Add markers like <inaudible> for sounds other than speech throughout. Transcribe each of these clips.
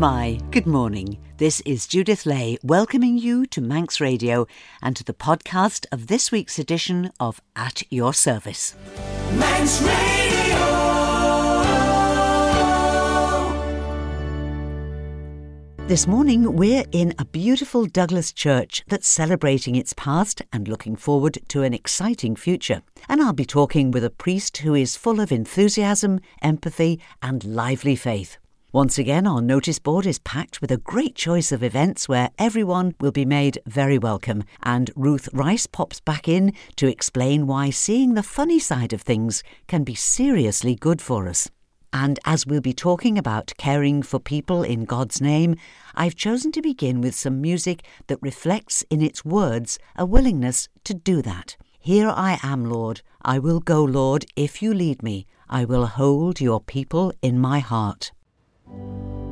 Laramie, good morning. This is Judith Lay welcoming you to Manx Radio and to the podcast of this week's edition of At Your Service. Manx Radio. This morning, we're in a beautiful Douglas church that's celebrating its past and looking forward to an exciting future. And I'll be talking with a priest who is full of enthusiasm, empathy, and lively faith. Once again, our notice board is packed with a great choice of events where everyone will be made very welcome. And Ruth Rice pops back in to explain why seeing the funny side of things can be seriously good for us. And as we'll be talking about caring for people in God's name, I've chosen to begin with some music that reflects in its words a willingness to do that. Here I am, Lord. I will go, Lord, if you lead me. I will hold your people in my heart. Thank you.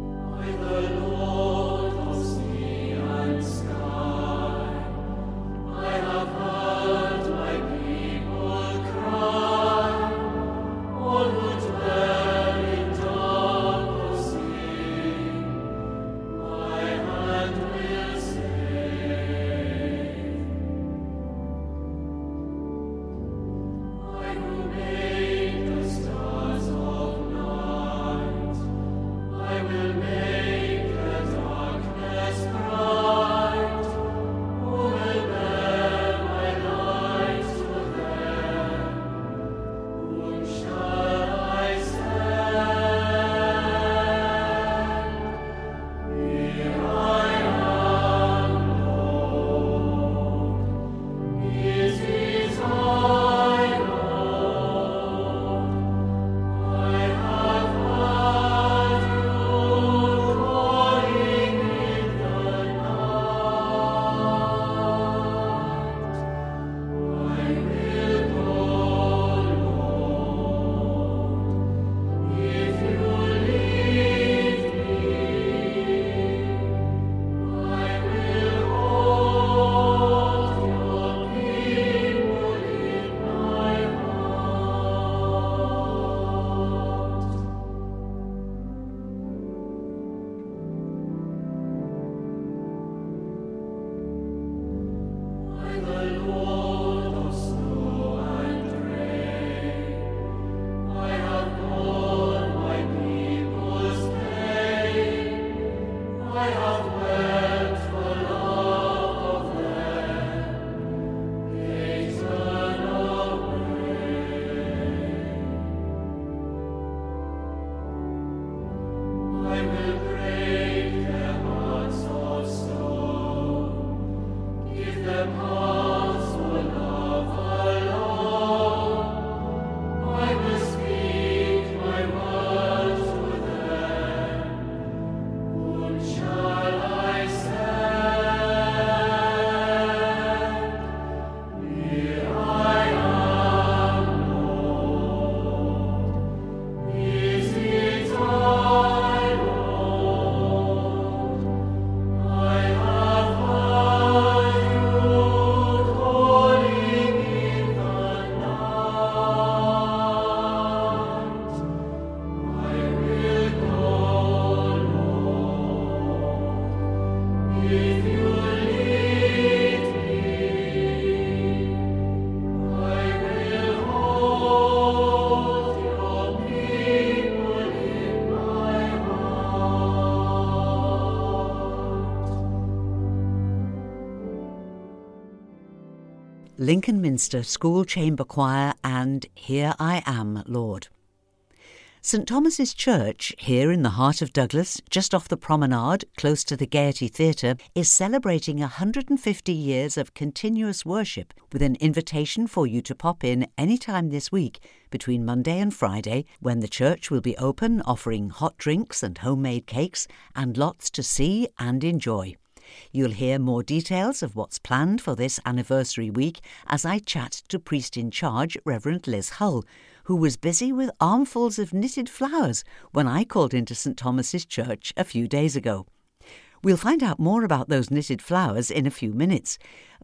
Lincoln Minster School Chamber Choir, and Here I Am, Lord. St Thomas's Church, here in the heart of Douglas, just off the promenade, close to the Gaiety Theatre, is celebrating 150 years of continuous worship with an invitation for you to pop in any time this week between Monday and Friday when the church will be open offering hot drinks and homemade cakes and lots to see and enjoy. You'll hear more details of what's planned for this anniversary week as I chat to priest in charge, Reverend Liz Hull, who was busy with armfuls of knitted flowers when I called into St Thomas's Church a few days ago. We'll find out more about those knitted flowers in a few minutes.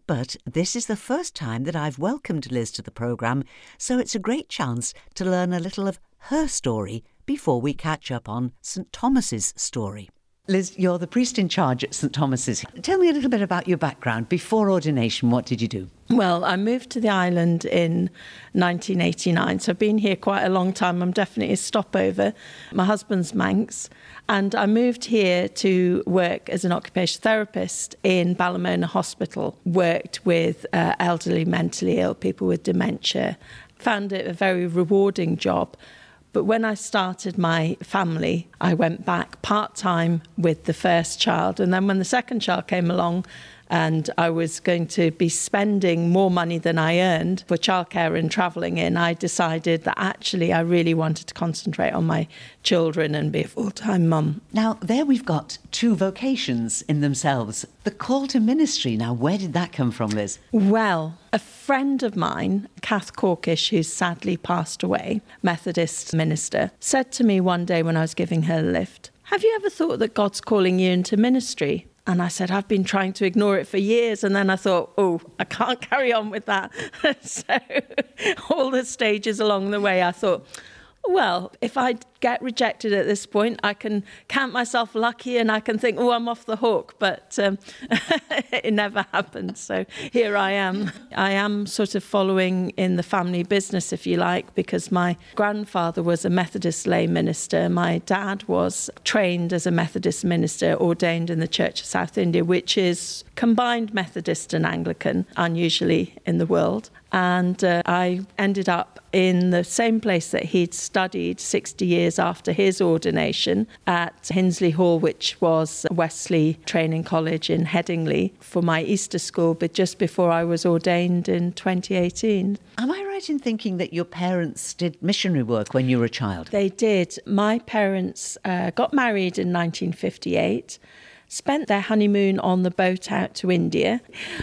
But this is the first time that I've welcomed Liz to the programme, so it's a great chance to learn a little of her story before we catch up on St Thomas's story. Liz, you're the priest in charge at St Thomas's. Tell me a little bit about your background. Before ordination, what did you do? Well, I moved to the island in 1989, so I've been here quite a long time. I'm definitely a stopover. My husband's Manx, and I moved here to work as an occupational therapist in Ballamona Hospital. Worked with uh, elderly, mentally ill people with dementia. Found it a very rewarding job but when I started my family, I went back part time with the first child. And then when the second child came along, and I was going to be spending more money than I earned for childcare and travelling in, I decided that actually I really wanted to concentrate on my children and be a full time mum. Now, there we've got two vocations in themselves. The call to ministry, now, where did that come from, Liz? Well, a friend of mine, Kath Corkish, who's sadly passed away, Methodist minister, said to me one day when I was giving her a lift, Have you ever thought that God's calling you into ministry? And I said, I've been trying to ignore it for years. And then I thought, oh, I can't <laughs> carry on with that. <laughs> so, all the stages along the way, I thought, well, if I get rejected at this point, I can count myself lucky and I can think, oh, I'm off the hook. But um, <laughs> it never happened. So here I am. I am sort of following in the family business, if you like, because my grandfather was a Methodist lay minister. My dad was trained as a Methodist minister, ordained in the Church of South India, which is combined Methodist and Anglican, unusually in the world. And uh, I ended up in the same place that he'd studied 60 years after his ordination at Hinsley Hall, which was Wesley Training College in Headingley, for my Easter school, but just before I was ordained in 2018. Am I right in thinking that your parents did missionary work when you were a child? They did. My parents uh, got married in 1958 spent their honeymoon on the boat out to India.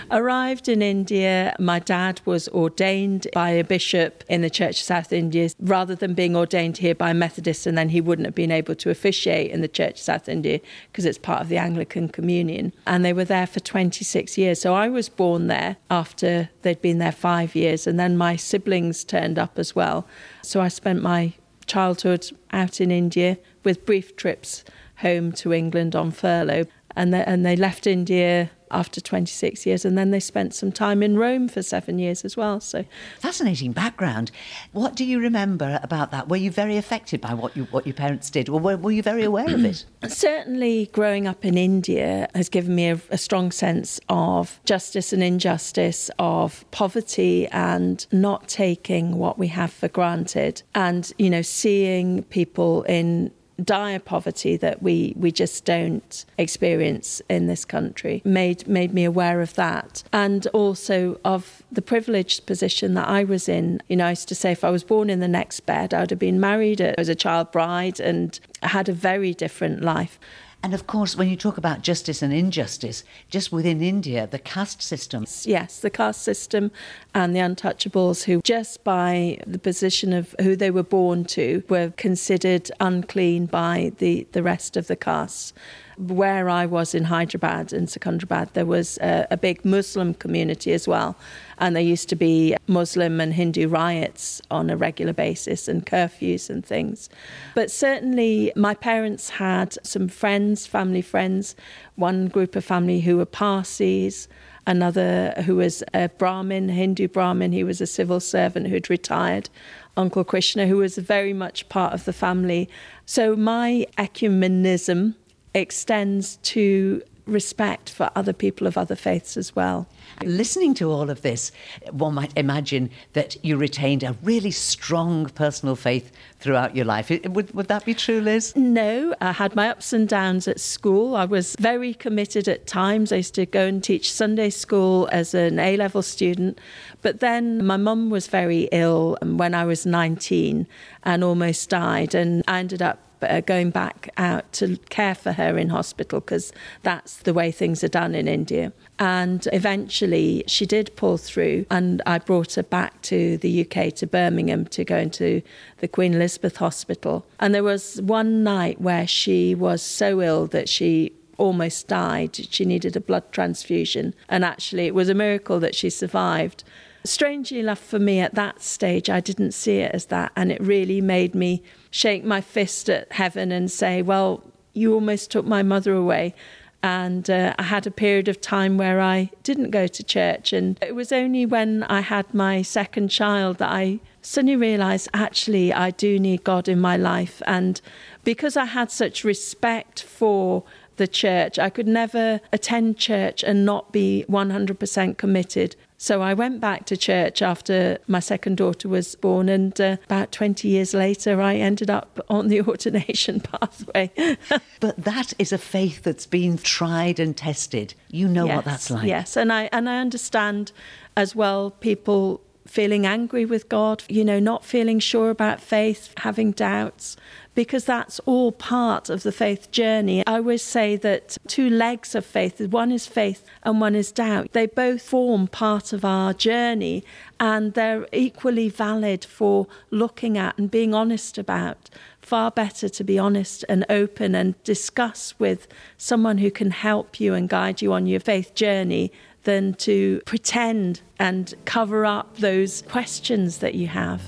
Arrived in India, my dad was ordained by a bishop in the Church of South India rather than being ordained here by a Methodist, and then he wouldn't have been able to officiate in the Church of South India because it's part of the Anglican Communion. And they were there for 26 years. So I was born there after they'd been there five years, and then my siblings turned up as well. So I spent my childhood out in India with brief trips home to England on furlough and they, and they left India after 26 years and then they spent some time in Rome for 7 years as well so. Fascinating background. What do you remember about that? Were you very affected by what you what your parents did or were, were you very aware of it? <clears throat> Certainly growing up in India has given me a, a strong sense of justice and injustice of poverty and not taking what we have for granted and you know seeing people in dire poverty that we we just don't experience in this country made made me aware of that. And also of the privileged position that I was in. You know I used to say if I was born in the next bed I would have been married as a child bride and had a very different life and of course, when you talk about justice and injustice, just within India, the caste system. Yes, the caste system and the untouchables, who just by the position of who they were born to, were considered unclean by the, the rest of the castes where I was in Hyderabad, in Secunderabad, there was a, a, big Muslim community as well. And there used to be Muslim and Hindu riots on a regular basis and curfews and things. But certainly, my parents had some friends, family friends, one group of family who were Parsis another who was a Brahmin, Hindu Brahmin. He was a civil servant who'd retired. Uncle Krishna, who was very much part of the family. So my ecumenism extends to respect for other people of other faiths as well. Listening to all of this, one might imagine that you retained a really strong personal faith throughout your life. Would, would that be true, Liz? No, I had my ups and downs at school. I was very committed at times. I used to go and teach Sunday school as an A level student. But then my mum was very ill when I was 19 and almost died, and I ended up uh, going back out to care for her in hospital because that's the way things are done in India. And eventually she did pull through, and I brought her back to the UK, to Birmingham, to go into the Queen Elizabeth Hospital. And there was one night where she was so ill that she almost died. She needed a blood transfusion. And actually, it was a miracle that she survived. Strangely enough, for me at that stage, I didn't see it as that. And it really made me shake my fist at heaven and say, well, you almost took my mother away. And uh, I had a period of time where I didn't go to church. And it was only when I had my second child that I suddenly realized actually I do need God in my life. And because I had such respect for the church, I could never attend church and not be 100% committed. So I went back to church after my second daughter was born, and uh, about 20 years later, I ended up on the <laughs> ordination pathway. <laughs> but that is a faith that's been tried and tested. You know yes, what that's like. Yes, and I and I understand as well people feeling angry with God, you know, not feeling sure about faith, having doubts, because that's all part of the faith journey. I always say that two legs of faith one is faith and one is doubt. They both form part of our journey and they're equally valid for looking at and being honest about. Far better to be honest and open and discuss with someone who can help you and guide you on your faith journey than to pretend and cover up those questions that you have.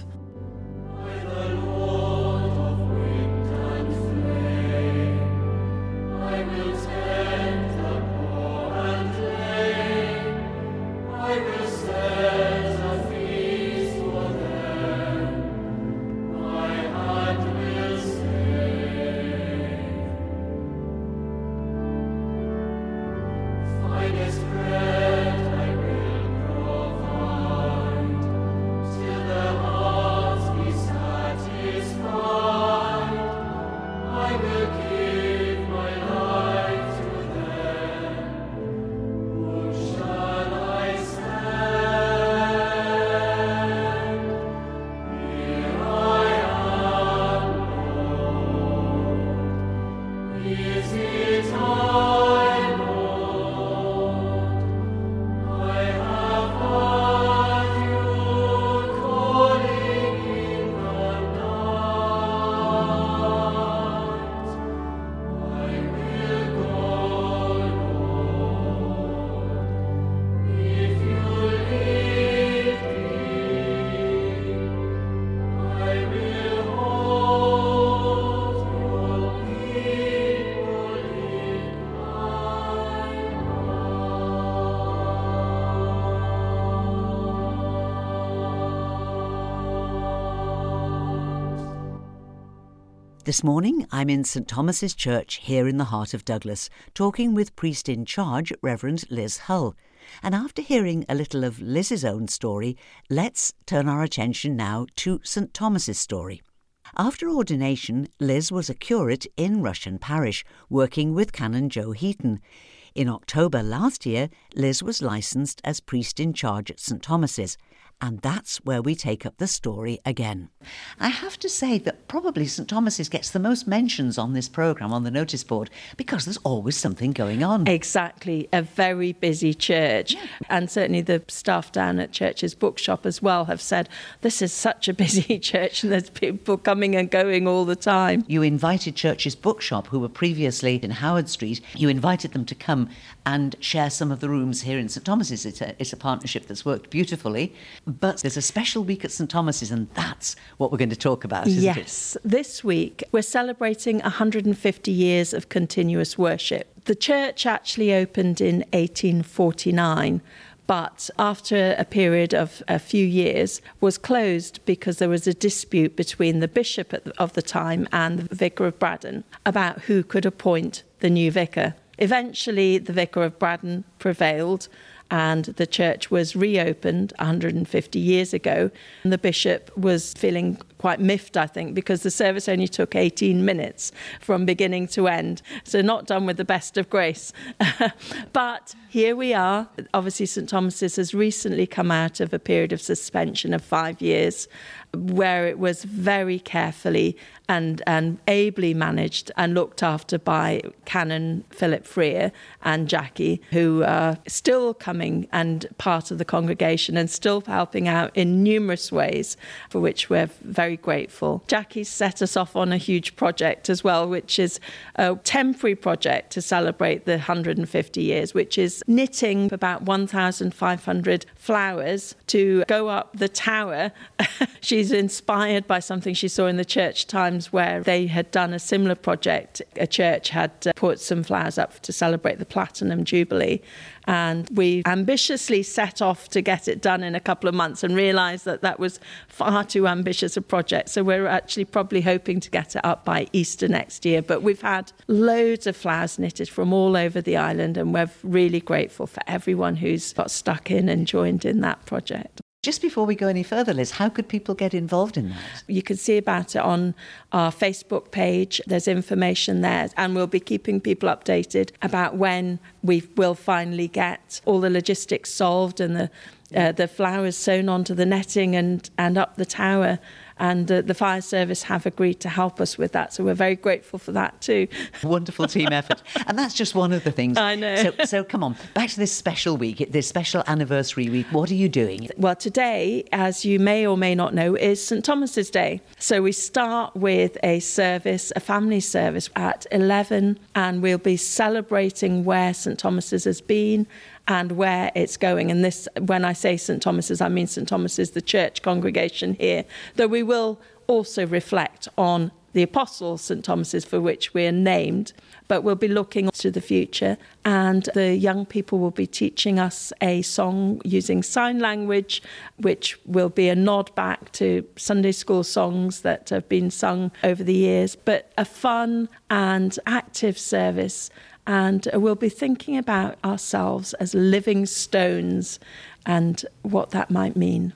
This morning, I'm in St Thomas's Church here in the heart of Douglas, talking with priest in charge, Reverend Liz Hull. And after hearing a little of Liz's own story, let's turn our attention now to St Thomas's story. After ordination, Liz was a curate in Rushen Parish, working with Canon Joe Heaton. In October last year, Liz was licensed as priest in charge at St Thomas's, and that's where we take up the story again. I have to say that probably St Thomas's gets the most mentions on this programme on the notice board because there's always something going on. Exactly, a very busy church. Yeah. And certainly the staff down at Church's Bookshop as well have said this is such a busy <laughs> church and there's people coming and going all the time. You invited Church's Bookshop, who were previously in Howard Street, you invited them to come and share some of the rooms here in St Thomas's. It's a, it's a partnership that's worked beautifully. But there's a special week at St Thomas's, and that's what we're going to talk about, yes. It? This week, we're celebrating 150 years of continuous worship. The church actually opened in 1849 but after a period of a few years was closed because there was a dispute between the bishop of the time and the vicar of Braddan about who could appoint the new vicar. Eventually, the vicar of Braddan prevailed and the church was reopened 150 years ago. And the bishop was feeling quite miffed, I think, because the service only took 18 minutes from beginning to end. So, not done with the best of grace. <laughs> but here we are. Obviously, St. Thomas's has recently come out of a period of suspension of five years where it was very carefully and, and ably managed and looked after by Canon Philip Freer and Jackie, who are still coming and part of the congregation and still helping out in numerous ways, for which we're very grateful. Jackie's set us off on a huge project as well, which is a temporary project to celebrate the 150 years, which is knitting about 1,500 flowers to go up the tower. <laughs> She's she's inspired by something she saw in the church times where they had done a similar project. A church had uh, put some flowers up to celebrate the Platinum Jubilee. And we ambitiously set off to get it done in a couple of months and realised that that was far too ambitious a project. So we're actually probably hoping to get it up by Easter next year. But we've had loads of flowers knitted from all over the island, and we're really grateful for everyone who's got stuck in and joined in that project. Just before we go any further, Liz, how could people get involved in that? You can see about it on our Facebook page. There's information there, and we'll be keeping people updated about when we will finally get all the logistics solved and the uh, the flowers sewn onto the netting and, and up the tower and uh, the fire service have agreed to help us with that. So we're very grateful for that too. <laughs> Wonderful team effort, and that's just one of the things. I know. So, so come on, back to this special week, this special anniversary week. What are you doing? Well, today, as you may or may not know, is St Thomas's Day. So we start with a service, a family service at 11, and we'll be celebrating where St Thomas's has been and where it's going. And this, when I say St Thomas's, I mean St Thomas's, the church congregation here, though we will also reflect on the apostles, St Thomas's, for which we're named, but we'll be looking to the future. And the young people will be teaching us a song using sign language, which will be a nod back to Sunday school songs that have been sung over the years, but a fun and active service and we'll be thinking about ourselves as living stones and what that might mean.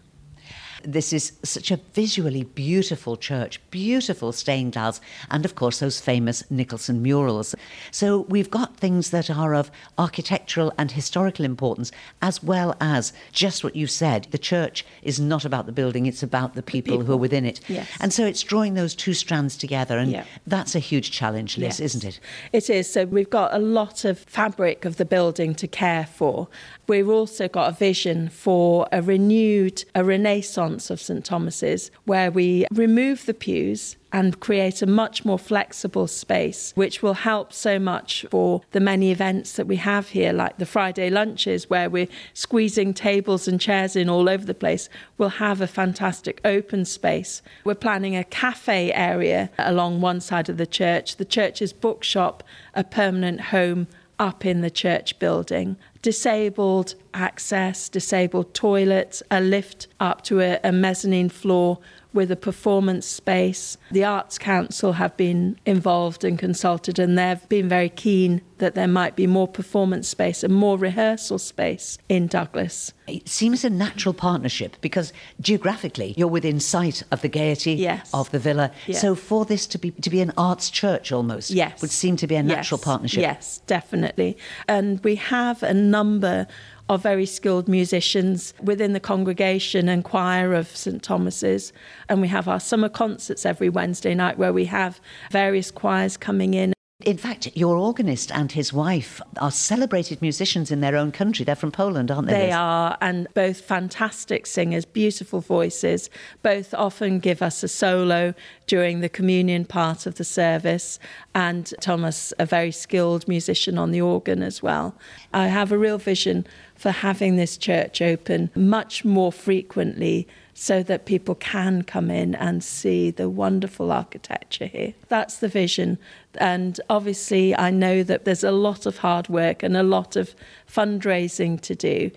This is such a visually beautiful church, beautiful stained glass, and of course those famous Nicholson murals. So we've got things that are of architectural and historical importance, as well as just what you said. The church is not about the building, it's about the people, people. who are within it. Yes. And so it's drawing those two strands together, and yeah. that's a huge challenge, Liz, yes. isn't it? It is. So we've got a lot of fabric of the building to care for. We've also got a vision for a renewed, a renaissance of St Thomas's, where we remove the pews and create a much more flexible space, which will help so much for the many events that we have here, like the Friday lunches, where we're squeezing tables and chairs in all over the place. We'll have a fantastic open space. We're planning a cafe area along one side of the church, the church's bookshop, a permanent home up in the church building. Disabled access, disabled toilets, a lift up to a, a mezzanine floor with a performance space. The Arts Council have been involved and consulted, and they've been very keen that there might be more performance space and more rehearsal space in Douglas. It seems a natural partnership because geographically you're within sight of the gaiety yes. of the villa. Yes. So for this to be to be an arts church almost yes. would seem to be a natural yes. partnership. Yes, definitely. And we have a number of very skilled musicians within the congregation and choir of St Thomas's. And we have our summer concerts every Wednesday night where we have various choirs coming in. In fact, your organist and his wife are celebrated musicians in their own country. They're from Poland, aren't they? They Liz? are, and both fantastic singers, beautiful voices. Both often give us a solo during the communion part of the service, and Thomas, a very skilled musician on the organ as well. I have a real vision for having this church open much more frequently so that people can come in and see the wonderful architecture here. That's the vision. And obviously, I know that there's a lot of hard work and a lot of fundraising to do.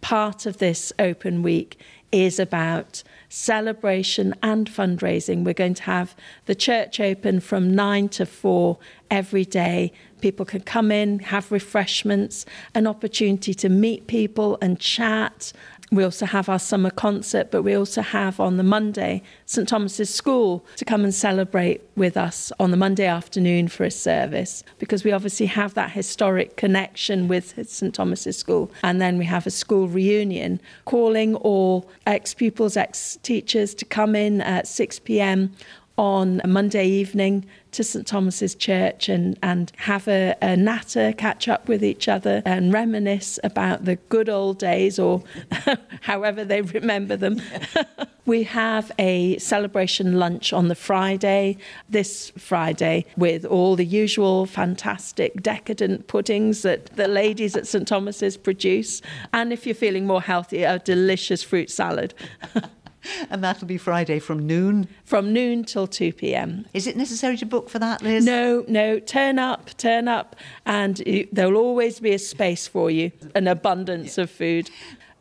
Part of this open week is about celebration and fundraising. We're going to have the church open from nine to four every day. People can come in, have refreshments, an opportunity to meet people and chat. We also have our summer concert, but we also have on the Monday St Thomas's School to come and celebrate with us on the Monday afternoon for a service because we obviously have that historic connection with St Thomas's School. And then we have a school reunion calling all ex pupils, ex teachers to come in at 6 pm on a Monday evening to St Thomas's Church and, and have a, a natter, catch up with each other and reminisce about the good old days or <laughs> however they remember them. <laughs> we have a celebration lunch on the Friday, this Friday, with all the usual fantastic decadent puddings that the ladies at St Thomas's produce. And if you're feeling more healthy, a delicious fruit salad. <laughs> <laughs> and that'll be Friday from noon? From noon till 2 pm. Is it necessary to book for that, Liz? No, no. Turn up, turn up, and there'll always be a space for you, an abundance yeah. of food.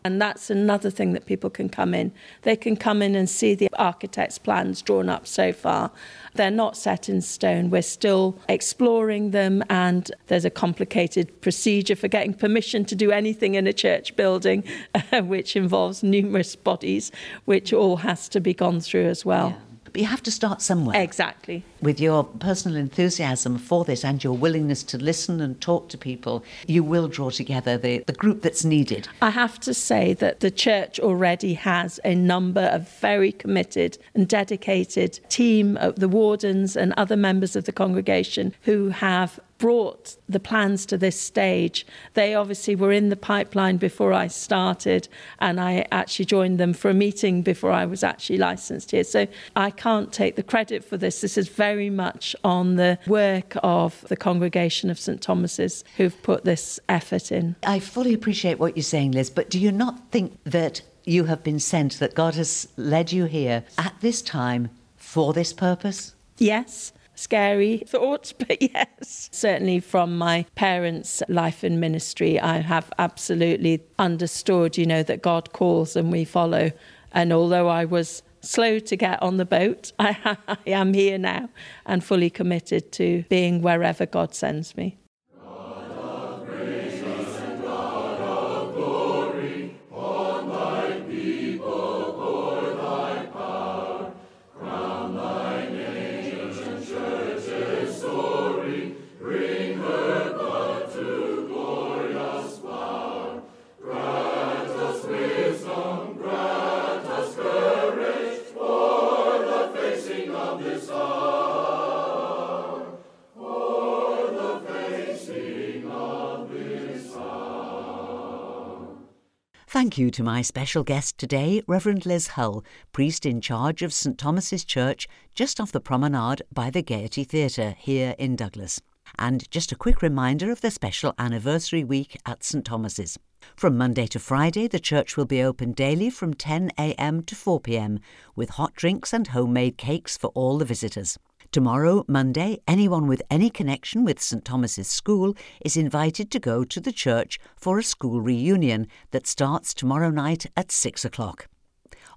And that's another thing that people can come in. They can come in and see the architect's plans drawn up so far. They're not set in stone. We're still exploring them, and there's a complicated procedure for getting permission to do anything in a church building, <laughs> uh, which involves numerous bodies, which all has to be gone through as well. Yeah. But you have to start somewhere. Exactly. With your personal enthusiasm for this and your willingness to listen and talk to people, you will draw together the, the group that's needed. I have to say that the church already has a number of very committed and dedicated team of the wardens and other members of the congregation who have brought the plans to this stage. They obviously were in the pipeline before I started, and I actually joined them for a meeting before I was actually licensed here. So I can't take the credit for this. This is very much on the work of the congregation of St Thomas's who've put this effort in. I fully appreciate what you're saying, Liz, but do you not think that you have been sent, that God has led you here at this time for this purpose? Yes scary <laughs> thoughts, but yes. Certainly from my parents' life in ministry, I have absolutely understood, you know, that God calls and we follow. And although I was slow to get on the boat, I, <laughs> I am here now and fully committed to being wherever God sends me. Thank you to my special guest today, Reverend Liz Hull, priest in charge of St Thomas's Church just off the promenade by the Gaiety Theatre here in Douglas. And just a quick reminder of the special anniversary week at St Thomas's. From Monday to Friday, the church will be open daily from 10am to 4pm with hot drinks and homemade cakes for all the visitors. Tomorrow, Monday, anyone with any connection with St Thomas's School is invited to go to the church for a school reunion that starts tomorrow night at 6 o'clock.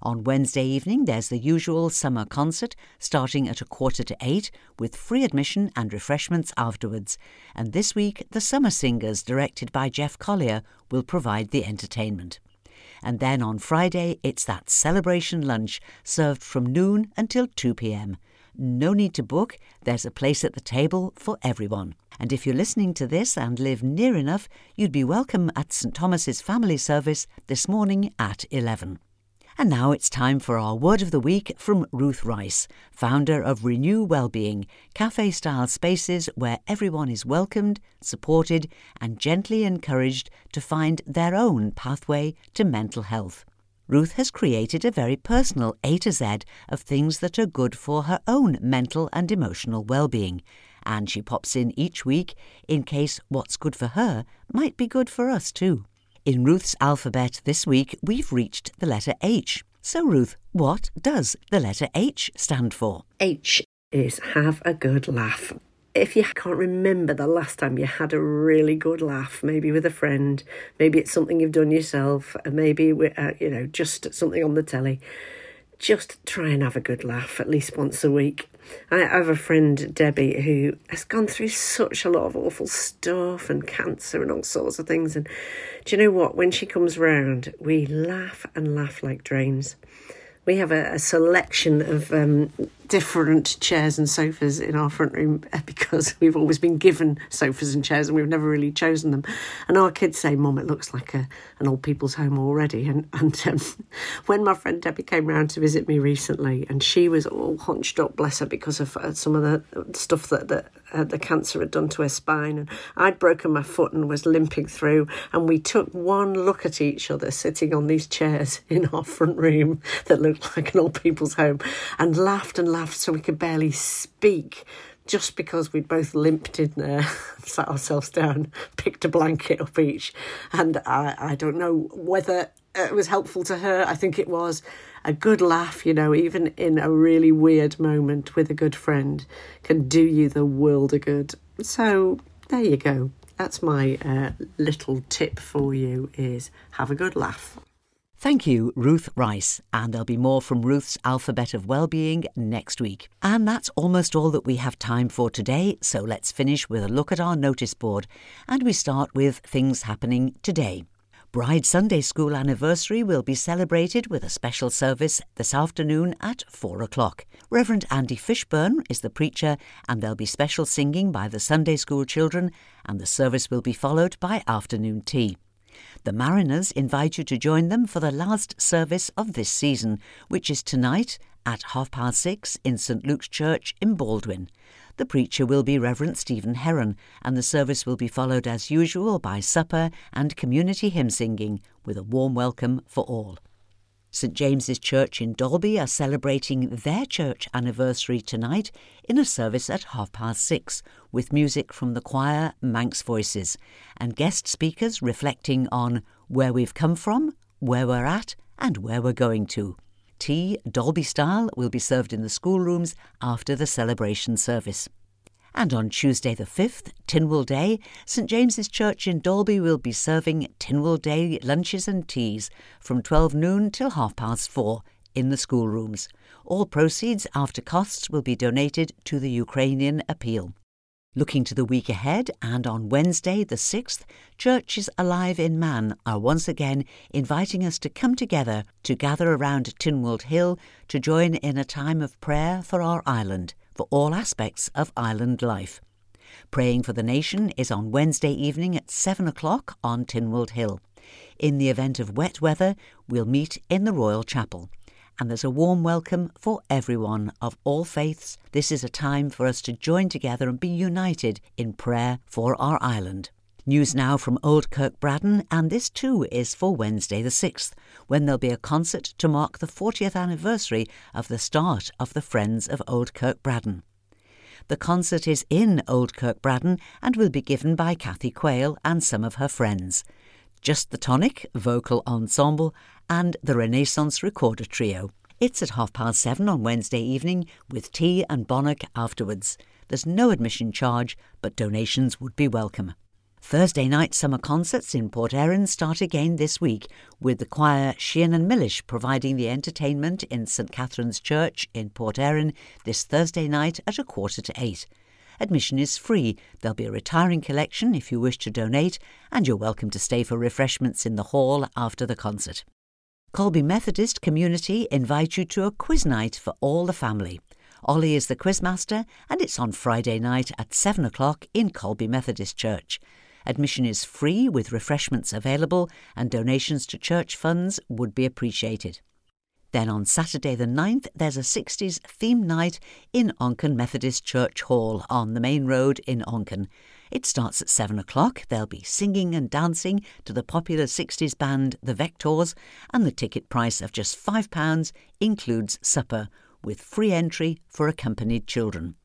On Wednesday evening, there's the usual summer concert starting at a quarter to eight with free admission and refreshments afterwards. And this week, the Summer Singers, directed by Jeff Collier, will provide the entertainment. And then on Friday, it's that celebration lunch served from noon until 2 pm. No need to book, there's a place at the table for everyone. And if you're listening to this and live near enough, you'd be welcome at St Thomas's family service this morning at 11. And now it's time for our word of the week from Ruth Rice, founder of Renew Wellbeing, cafe style spaces where everyone is welcomed, supported, and gently encouraged to find their own pathway to mental health. Ruth has created a very personal A to Z of things that are good for her own mental and emotional well-being, and she pops in each week in case what's good for her might be good for us too. In Ruth's alphabet this week, we've reached the letter H. So, Ruth, what does the letter H stand for? H is have a good laugh if you can't remember the last time you had a really good laugh, maybe with a friend, maybe it's something you've done yourself, maybe uh, you know just something on the telly, just try and have a good laugh at least once a week. I have a friend, Debbie, who has gone through such a lot of awful stuff and cancer and all sorts of things. And do you know what? When she comes round, we laugh and laugh like drains. We have a, a selection of um, different chairs and sofas in our front room <laughs> because we've always been given sofas and chairs and we've never really chosen them. And our kids say, Mum, it looks like a, an old people's home already. And, <laughs> and um, when my friend Debbie came round to visit me recently, and she was all hunched up, bless her, because of uh, some of the stuff that, that uh, the cancer had done to her spine. And I'd broken my foot and was limping through. And we took one look at each other sitting on these chairs <laughs> in our front room that looked like an old people's home and laughed and laughed laughed so we could barely speak just because we'd both limped in there, <laughs> sat ourselves down, <laughs> picked a blanket up each. And I, I don't know whether it was helpful to her. I think it was. a good laugh, you know, even in a really weird moment with a good friend, can do you the world of good. So there you go. That's my uh, little tip for you: is have a good laugh. Thank you, Ruth Rice, and there'll be more from Ruth's Alphabet of Wellbeing next week. And that's almost all that we have time for today, so let's finish with a look at our notice board, and we start with things happening today. Bride Sunday School anniversary will be celebrated with a special service this afternoon at 4 o'clock. Reverend Andy Fishburn is the preacher, and there'll be special singing by the Sunday School children, and the service will be followed by afternoon tea. The Mariners invite you to join them for the last service of this season, which is tonight at half past six in St Luke's Church in Baldwin. The preacher will be Reverend Stephen Heron, and the service will be followed as usual by supper and community hymn singing, with a warm welcome for all. St James's Church in Dalby are celebrating their church anniversary tonight in a service at half past six, with music from the choir Manx Voices and guest speakers reflecting on where we've come from, where we're at, and where we're going to. Tea, Dalby style, will be served in the schoolrooms after the celebration service. And on Tuesday the 5th, Tynwald Day, St James's Church in Dalby will be serving Tynwald Day lunches and teas from 12 noon till half past four in the schoolrooms. All proceeds after costs will be donated to the Ukrainian appeal. Looking to the week ahead, and on Wednesday, the 6th, Churches Alive in Man are once again inviting us to come together to gather around Tynwald Hill to join in a time of prayer for our island for all aspects of island life. Praying for the Nation is on Wednesday evening at 7 o'clock on Tynwald Hill. In the event of wet weather, we'll meet in the Royal Chapel. And there's a warm welcome for everyone of all faiths. This is a time for us to join together and be united in prayer for our island. News now from Old Kirk Braddan, and this too is for Wednesday the 6th, when there'll be a concert to mark the 40th anniversary of the start of the Friends of Old Kirk Braddan. The concert is in Old Kirk Braddan and will be given by Kathy Quayle and some of her friends. Just the Tonic Vocal Ensemble and the Renaissance Recorder Trio. It's at half past seven on Wednesday evening with tea and bonnag afterwards. There's no admission charge, but donations would be welcome. Thursday night summer concerts in Port Erin start again this week, with the choir Sheehan and Millish providing the entertainment in St Catherine's Church in Port Erin this Thursday night at a quarter to eight. Admission is free. There'll be a retiring collection if you wish to donate, and you're welcome to stay for refreshments in the hall after the concert. Colby Methodist Community invite you to a quiz night for all the family. Ollie is the quizmaster, and it's on Friday night at 7 o'clock in Colby Methodist Church. Admission is free with refreshments available, and donations to church funds would be appreciated. Then on Saturday the 9th, there's a 60s theme night in Onchan Methodist Church Hall on the main road in Onchan. It starts at 7 o'clock. There'll be singing and dancing to the popular 60s band The Vectors, and the ticket price of just £5 includes supper, with free entry for accompanied children.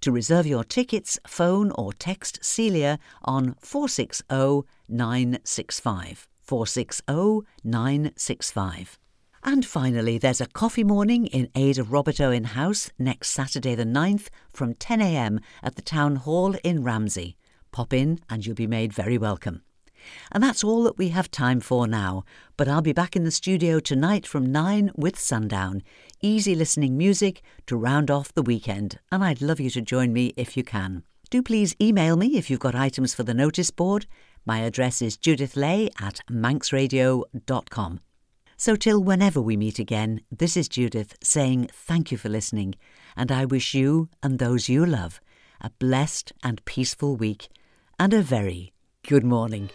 To reserve your tickets, phone or text Celia on 460 965. 460 965. And finally, there's a coffee morning in aid of Robert Owen House next Saturday the 9th from 10am at the Town Hall in Ramsey. Pop in and you'll be made very welcome. And that's all that we have time for now, but I'll be back in the studio tonight from 9 with Sundown. Easy listening music to round off the weekend, and I'd love you to join me if you can. Do please email me if you've got items for the notice board. My address is judithlay at manxradio.com. So till whenever we meet again, this is Judith saying thank you for listening, and I wish you and those you love a blessed and peaceful week and a very Good morning.